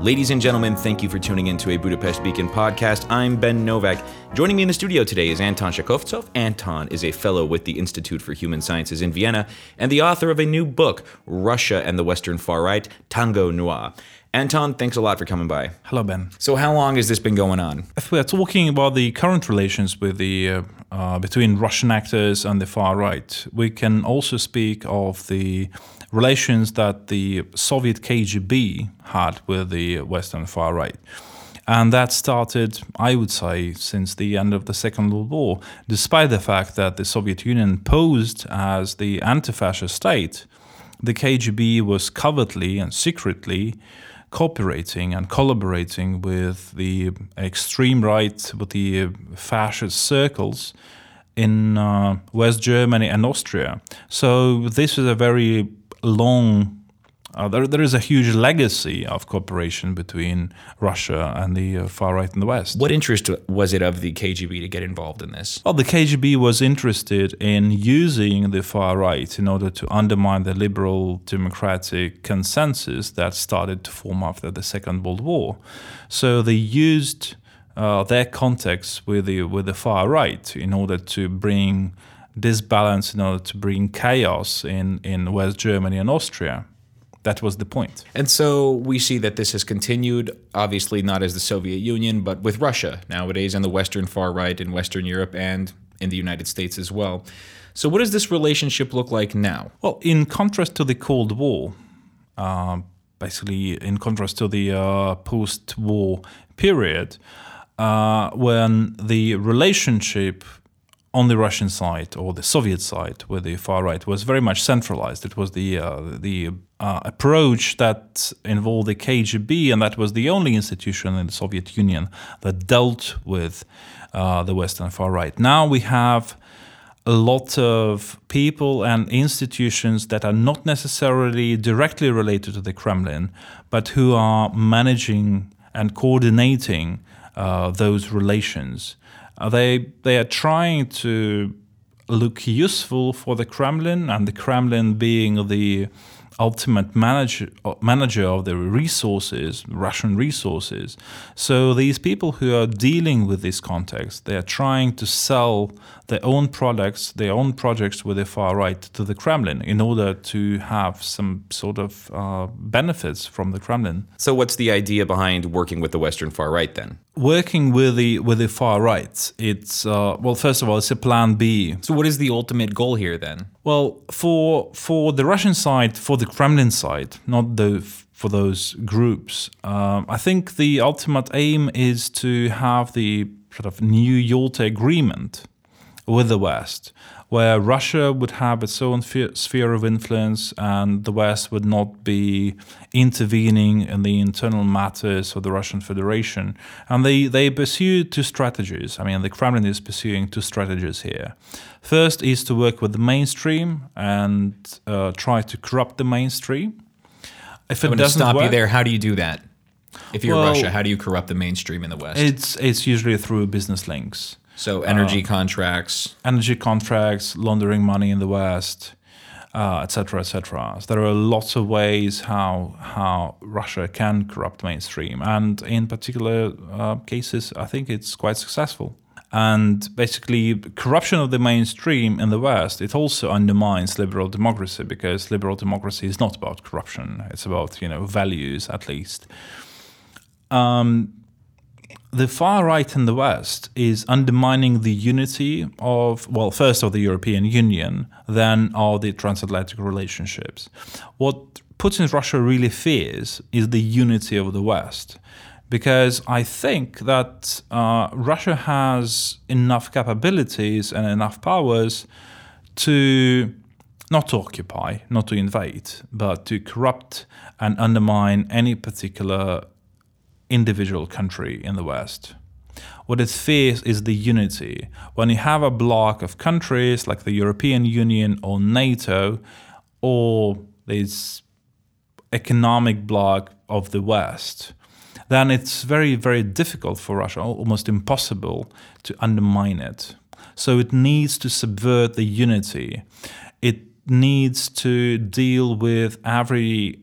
Ladies and gentlemen, thank you for tuning in to a Budapest Beacon podcast. I'm Ben Novak. Joining me in the studio today is Anton Shekhovtsov. Anton is a fellow with the Institute for Human Sciences in Vienna and the author of a new book, Russia and the Western Far Right Tango Noir. Anton, thanks a lot for coming by. Hello, Ben. So, how long has this been going on? If we're talking about the current relations with the uh, uh, between Russian actors and the far right, we can also speak of the relations that the Soviet KGB had with the Western far right. And that started, I would say, since the end of the Second World War, despite the fact that the Soviet Union posed as the anti fascist state. The KGB was covertly and secretly cooperating and collaborating with the extreme right, with the fascist circles in uh, West Germany and Austria. So this is a very long uh, there, there is a huge legacy of cooperation between Russia and the uh, far right in the West. What interest was it of the KGB to get involved in this? Well, the KGB was interested in using the far right in order to undermine the liberal democratic consensus that started to form after the Second World War. So they used uh, their contacts with the with the far right in order to bring disbalance, in order to bring chaos in in West Germany and Austria that was the point. And so we see that this has continued, obviously not as the Soviet Union, but with Russia nowadays and the Western far right in Western Europe and in the United States as well. So, what does this relationship look like now? Well, in contrast to the Cold War, uh, basically, in contrast to the uh, post war period, uh, when the relationship on the Russian side or the Soviet side where the far right was very much centralized. It was the uh, the uh, approach that involved the KGB, and that was the only institution in the Soviet Union that dealt with uh, the Western far right. Now we have a lot of people and institutions that are not necessarily directly related to the Kremlin, but who are managing and coordinating uh, those relations. Uh, they they are trying to look useful for the Kremlin, and the Kremlin being the ultimate manager manager of the resources, Russian resources. So these people who are dealing with this context, they are trying to sell their own products, their own projects with the far right to the Kremlin in order to have some sort of uh, benefits from the Kremlin. So what's the idea behind working with the Western far right then? Working with the with the far right, it's uh, well, first of all, it's a plan B. So what is the ultimate goal here then? Well, for for the Russian side, for the Kremlin side, not the for those groups, um, I think the ultimate aim is to have the sort of New Yalta agreement with the West, where Russia would have its own sphere of influence and the West would not be intervening in the internal matters of the Russian Federation. And they, they pursue two strategies. I mean, the Kremlin is pursuing two strategies here. First is to work with the mainstream and uh, try to corrupt the mainstream. If it doesn't stop work, you there, how do you do that? If you're well, Russia, how do you corrupt the mainstream in the West? It's it's usually through business links. So energy uh, contracts, energy contracts, laundering money in the West, etc., uh, etc. Et so there are lots of ways how how Russia can corrupt mainstream, and in particular uh, cases, I think it's quite successful. And basically, corruption of the mainstream in the West it also undermines liberal democracy because liberal democracy is not about corruption; it's about you know values at least. Um, the far right in the West is undermining the unity of, well, first of the European Union, then of the transatlantic relationships. What Putin's Russia really fears is the unity of the West. Because I think that uh, Russia has enough capabilities and enough powers to not to occupy, not to invade, but to corrupt and undermine any particular individual country in the West. What it fears is the unity. When you have a bloc of countries like the European Union or NATO, or this economic bloc of the West, then it's very, very difficult for Russia, almost impossible to undermine it. So it needs to subvert the unity. It needs to deal with every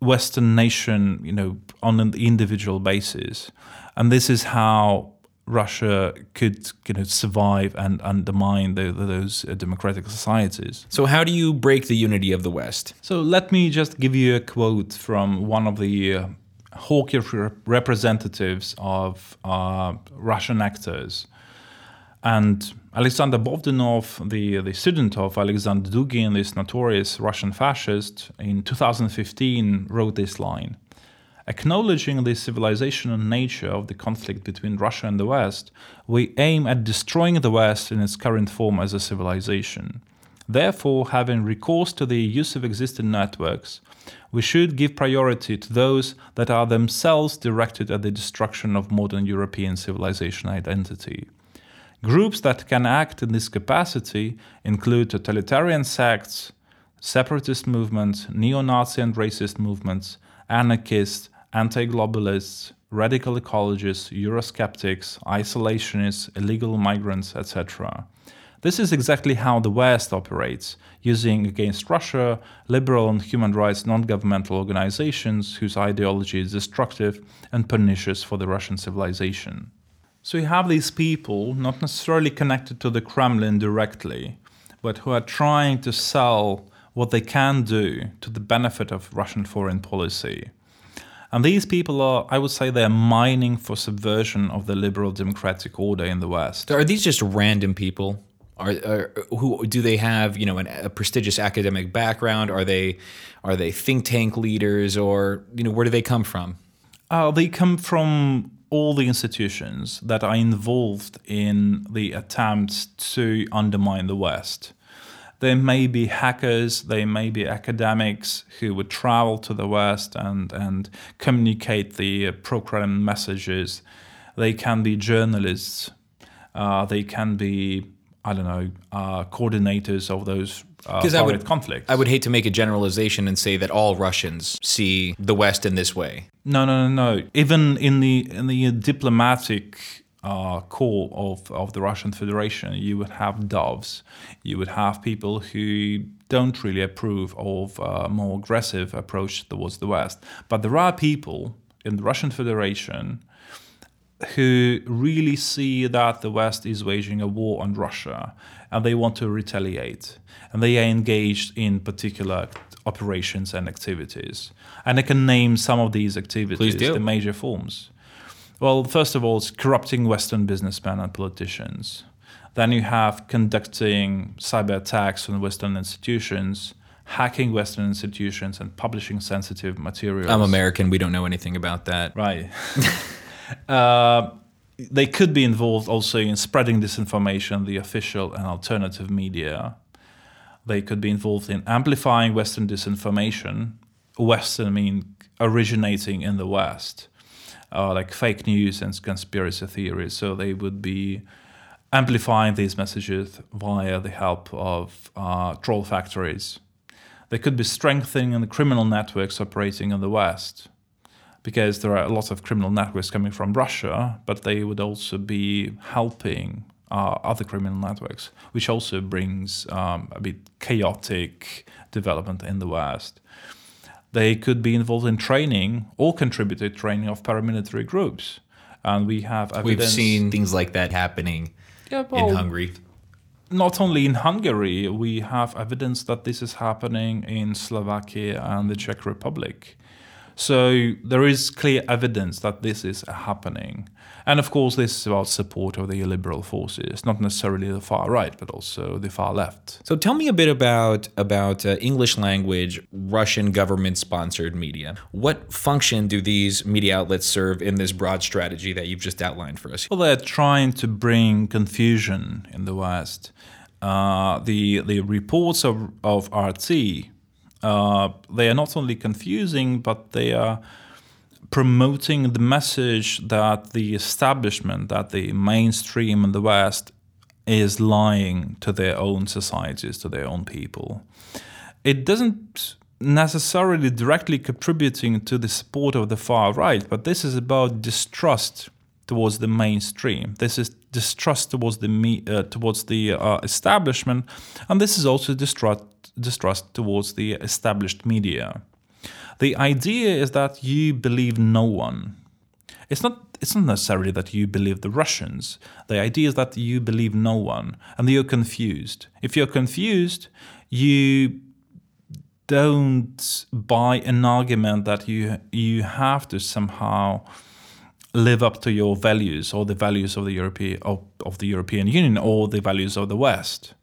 Western nation, you know, on an individual basis, and this is how Russia could you know survive and undermine the, the, those uh, democratic societies. So how do you break the unity of the West? So let me just give you a quote from one of the uh, hawkish representatives of uh, Russian actors. And Alexander Bovdunov, the, the student of Alexander Dugin, this notorious Russian fascist, in 2015 wrote this line Acknowledging the civilizational nature of the conflict between Russia and the West, we aim at destroying the West in its current form as a civilization. Therefore, having recourse to the use of existing networks, we should give priority to those that are themselves directed at the destruction of modern European civilization identity. Groups that can act in this capacity include totalitarian sects, separatist movements, neo Nazi and racist movements, anarchists, anti globalists, radical ecologists, Eurosceptics, isolationists, illegal migrants, etc. This is exactly how the West operates, using against Russia liberal and human rights non governmental organizations whose ideology is destructive and pernicious for the Russian civilization. So you have these people, not necessarily connected to the Kremlin directly, but who are trying to sell what they can do to the benefit of Russian foreign policy. And these people are, I would say, they're mining for subversion of the liberal democratic order in the West. Are these just random people? Are, are who do they have? You know, an, a prestigious academic background? Are they are they think tank leaders, or you know, where do they come from? Uh, they come from all the institutions that are involved in the attempts to undermine the West. There may be hackers, there may be academics who would travel to the West and, and communicate the pro Kremlin messages. They can be journalists. Uh, they can be, I don't know, uh, coordinators of those uh, I would, conflicts. I would hate to make a generalization and say that all Russians see the West in this way. No, no, no, no. Even in the in the diplomatic uh, core of, of the Russian Federation, you would have doves. You would have people who don't really approve of a more aggressive approach towards the West. But there are people in the Russian Federation who really see that the West is waging a war on Russia and they want to retaliate. And they are engaged in particular operations and activities. And I can name some of these activities, the major forms. Well, first of all, it's corrupting Western businessmen and politicians. Then you have conducting cyber attacks on Western institutions, hacking Western institutions, and publishing sensitive materials. I'm American. We don't know anything about that. Right. uh, they could be involved also in spreading disinformation, the official and alternative media. They could be involved in amplifying Western disinformation. Western, mean, originating in the West uh, like fake news and conspiracy theories. So they would be amplifying these messages via the help of uh, troll factories. They could be strengthening the criminal networks operating in the West, because there are a lot of criminal networks coming from Russia, but they would also be helping uh, other criminal networks, which also brings um, a bit chaotic development in the West. They could be involved in training or contributed training of paramilitary groups. And we have evidence. We've seen things like that happening yeah, well, in Hungary. Not only in Hungary, we have evidence that this is happening in Slovakia and the Czech Republic. So there is clear evidence that this is happening. And of course, this is about support of the liberal forces, not necessarily the far right, but also the far left. So tell me a bit about about uh, English language Russian government sponsored media. What function do these media outlets serve in this broad strategy that you've just outlined for us? Well, they're trying to bring confusion in the West. Uh, the the reports of of RT uh, they are not only confusing, but they are promoting the message that the establishment, that the mainstream in the West is lying to their own societies, to their own people. It doesn't necessarily directly contributing to the support of the far right, but this is about distrust towards the mainstream. This is distrust towards the uh, towards the uh, establishment, and this is also distrust distrust towards the established media. The idea is that you believe no one. It's not it's not necessarily that you believe the Russians. The idea is that you believe no one and you're confused. If you're confused, you don't buy an argument that you you have to somehow live up to your values or the values of the European of, of the European Union or the values of the West.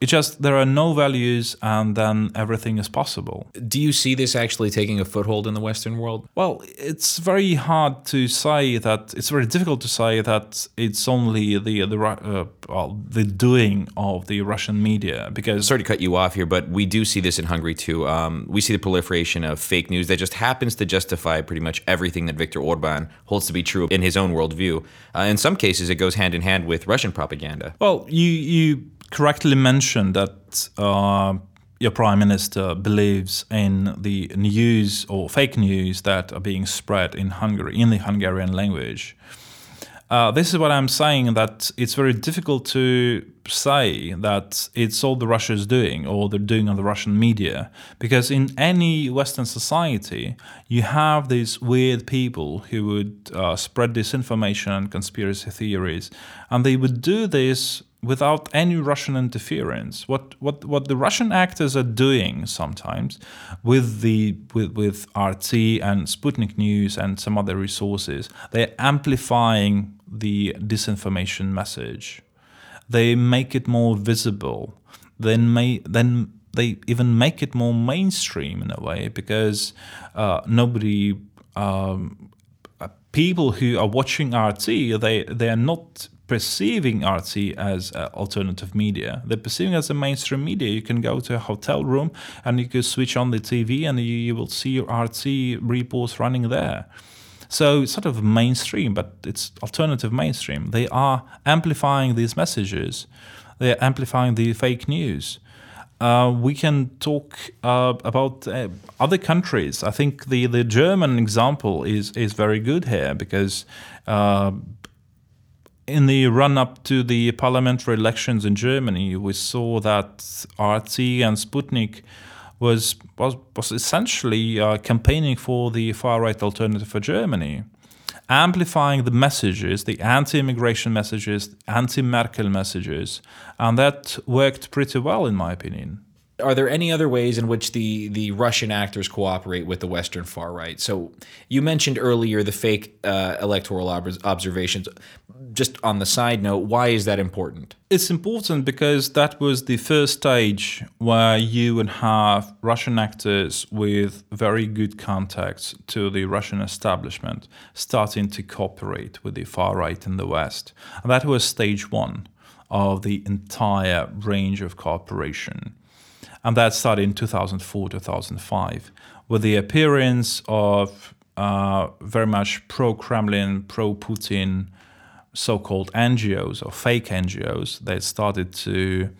It's just there are no values, and then everything is possible. Do you see this actually taking a foothold in the Western world? Well, it's very hard to say that. It's very difficult to say that it's only the the uh, well, the doing of the Russian media because. Sorry to cut you off here, but we do see this in Hungary too. Um, we see the proliferation of fake news that just happens to justify pretty much everything that Viktor Orban holds to be true in his own worldview. Uh, in some cases, it goes hand in hand with Russian propaganda. Well, you you correctly mentioned that uh, your prime minister believes in the news or fake news that are being spread in Hungary in the Hungarian language. Uh, this is what I'm saying that it's very difficult to say that it's all the Russia is doing or they're doing on the Russian media because in any Western society you have these weird people who would uh, spread disinformation and conspiracy theories and they would do this without any Russian interference. What what what the Russian actors are doing sometimes with the with, with RT and Sputnik News and some other resources, they're amplifying the disinformation message. They make it more visible. Then may then they even make it more mainstream in a way because uh, nobody. Um, people who are watching RT, they they are not perceiving RT as uh, alternative media. They're perceiving as a mainstream media. You can go to a hotel room and you can switch on the TV and you, you will see your RT reports running there. So it's sort of mainstream, but it's alternative mainstream. They are amplifying these messages. They're amplifying the fake news. Uh, we can talk uh, about uh, other countries. I think the, the German example is is very good here because uh, in the run up to the parliamentary elections in Germany, we saw that RT and Sputnik was was, was essentially uh, campaigning for the far right alternative for Germany, amplifying the messages, the anti-immigration messages, anti-Merkel messages, and that worked pretty well, in my opinion. Are there any other ways in which the, the Russian actors cooperate with the Western far right? So you mentioned earlier the fake uh, electoral ob- observations. Just on the side note, why is that important? It's important because that was the first stage where you would have Russian actors with very good contacts to the Russian establishment starting to cooperate with the far right in the West. And that was stage one of the entire range of cooperation and that started in 2004 2005 with the appearance of uh, very much pro Kremlin, pro Putin so called NGOs or fake NGOs that started to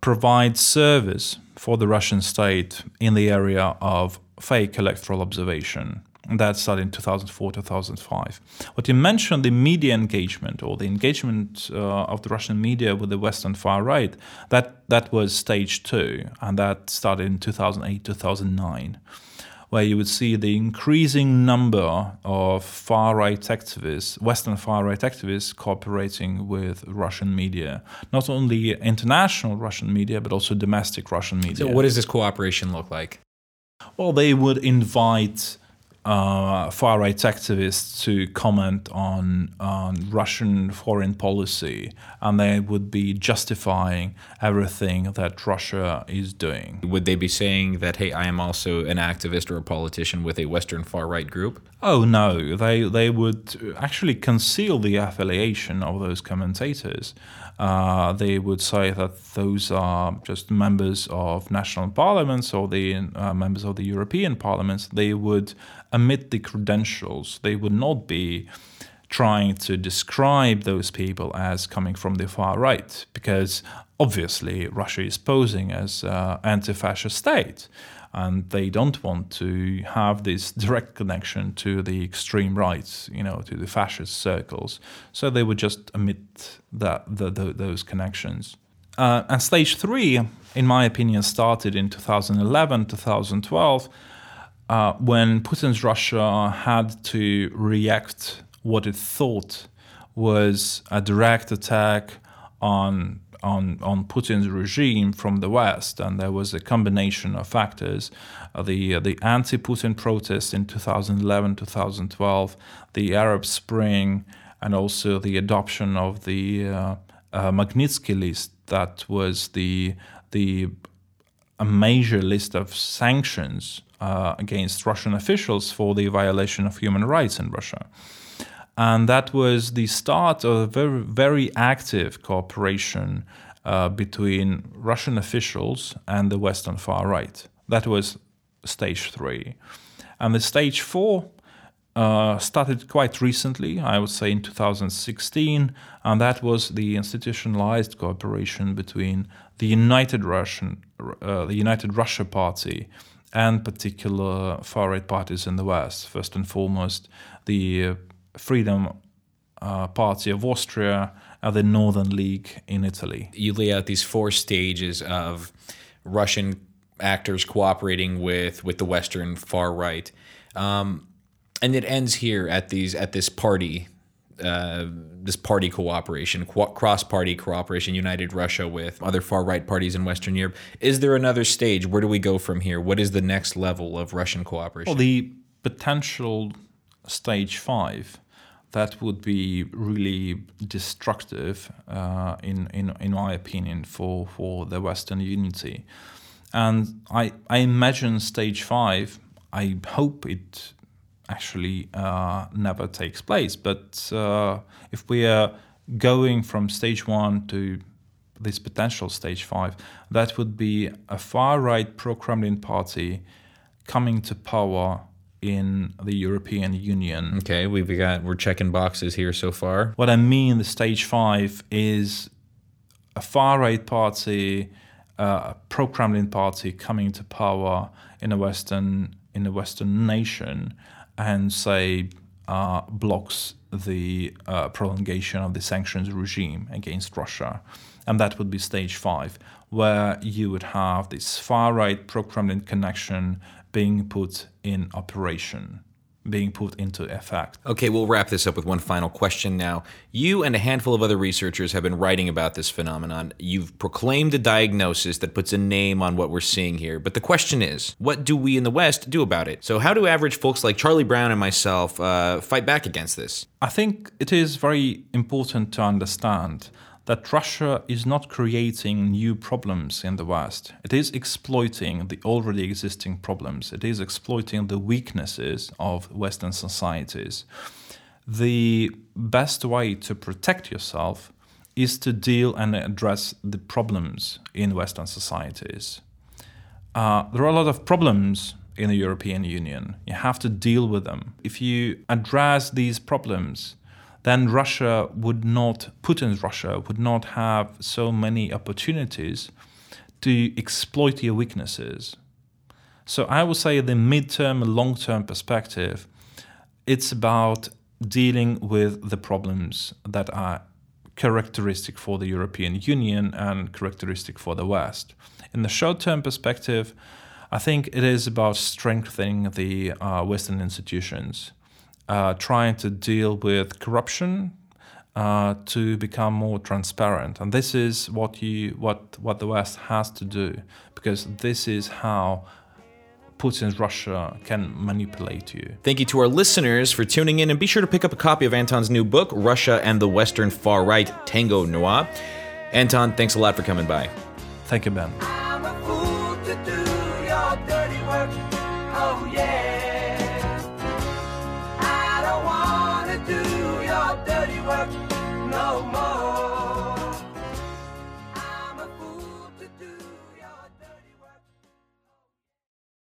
provide service for the Russian state in the area of fake electoral observation. And that started in 2004, 2005. What you mentioned, the media engagement or the engagement uh, of the Russian media with the Western far right, that, that was stage two, and that started in 2008, 2009, where you would see the increasing number of far right activists, Western far right activists, cooperating with Russian media. Not only international Russian media, but also domestic Russian media. So, what does this cooperation look like? Well, they would invite uh, far right activists to comment on, on Russian foreign policy, and they would be justifying everything that Russia is doing. Would they be saying that, hey, I am also an activist or a politician with a Western far right group? Oh, no. They, they would actually conceal the affiliation of those commentators. Uh, they would say that those are just members of national parliaments or the uh, members of the European parliaments. They would omit the credentials. They would not be trying to describe those people as coming from the far right, because obviously Russia is posing as an anti-fascist state, and they don't want to have this direct connection to the extreme right, you know, to the fascist circles. So they would just omit that the, the, those connections. Uh, and stage three, in my opinion, started in 2011, 2012 uh, when Putin's Russia had to react what it thought was a direct attack on on on Putin's regime from the West, and there was a combination of factors: uh, the uh, the anti-Putin protests in 2011, 2012, the Arab Spring, and also the adoption of the uh, uh, Magnitsky list. That was the the a major list of sanctions uh, against Russian officials for the violation of human rights in Russia. And that was the start of a very, very active cooperation uh, between Russian officials and the Western far right. That was stage three. And the stage four uh, started quite recently, I would say in 2016, and that was the institutionalized cooperation between the United Russian, uh, the United Russia Party, and particular far right parties in the West. First and foremost, the uh, Freedom uh, Party of Austria and the Northern League in Italy. You lay out these four stages of Russian actors cooperating with with the Western far right, um, and it ends here at these at this party. Uh, this party cooperation, cross party cooperation, united Russia with other far right parties in Western Europe. Is there another stage? Where do we go from here? What is the next level of Russian cooperation? Well, the potential stage five that would be really destructive, uh, in, in, in my opinion, for, for the Western unity. And I, I imagine stage five, I hope it actually uh, never takes place. But uh, if we are going from stage one to this potential stage five, that would be a far right pro Kremlin party coming to power in the European Union. Okay, we've got we're checking boxes here so far. What I mean, the stage five is a far right party, uh, a pro Kremlin party coming to power in a Western in a Western nation, and say uh, blocks the uh, prolongation of the sanctions regime against Russia, and that would be stage five, where you would have this far right pro Kremlin connection being put in operation, being put into effect. Okay, we'll wrap this up with one final question now. You and a handful of other researchers have been writing about this phenomenon. You've proclaimed a diagnosis that puts a name on what we're seeing here. But the question is, what do we in the West do about it? So, how do average folks like Charlie Brown and myself uh, fight back against this? I think it is very important to understand that Russia is not creating new problems in the West. It is exploiting the already existing problems. It is exploiting the weaknesses of Western societies. The best way to protect yourself is to deal and address the problems in Western societies. Uh, there are a lot of problems in the European Union. You have to deal with them. If you address these problems, then Russia would not, Putin's Russia would not have so many opportunities to exploit your weaknesses. So I would say the midterm and long term perspective, it's about dealing with the problems that are characteristic for the European Union and characteristic for the West. In the short term perspective, I think it is about strengthening the uh, Western institutions uh, trying to deal with corruption uh, to become more transparent. And this is what you what what the West has to do because this is how Putin's Russia can manipulate you. Thank you to our listeners for tuning in, and be sure to pick up a copy of Anton's new book, Russia and the Western Far Right Tango Noir. Anton, thanks a lot for coming by. Thank you, Ben.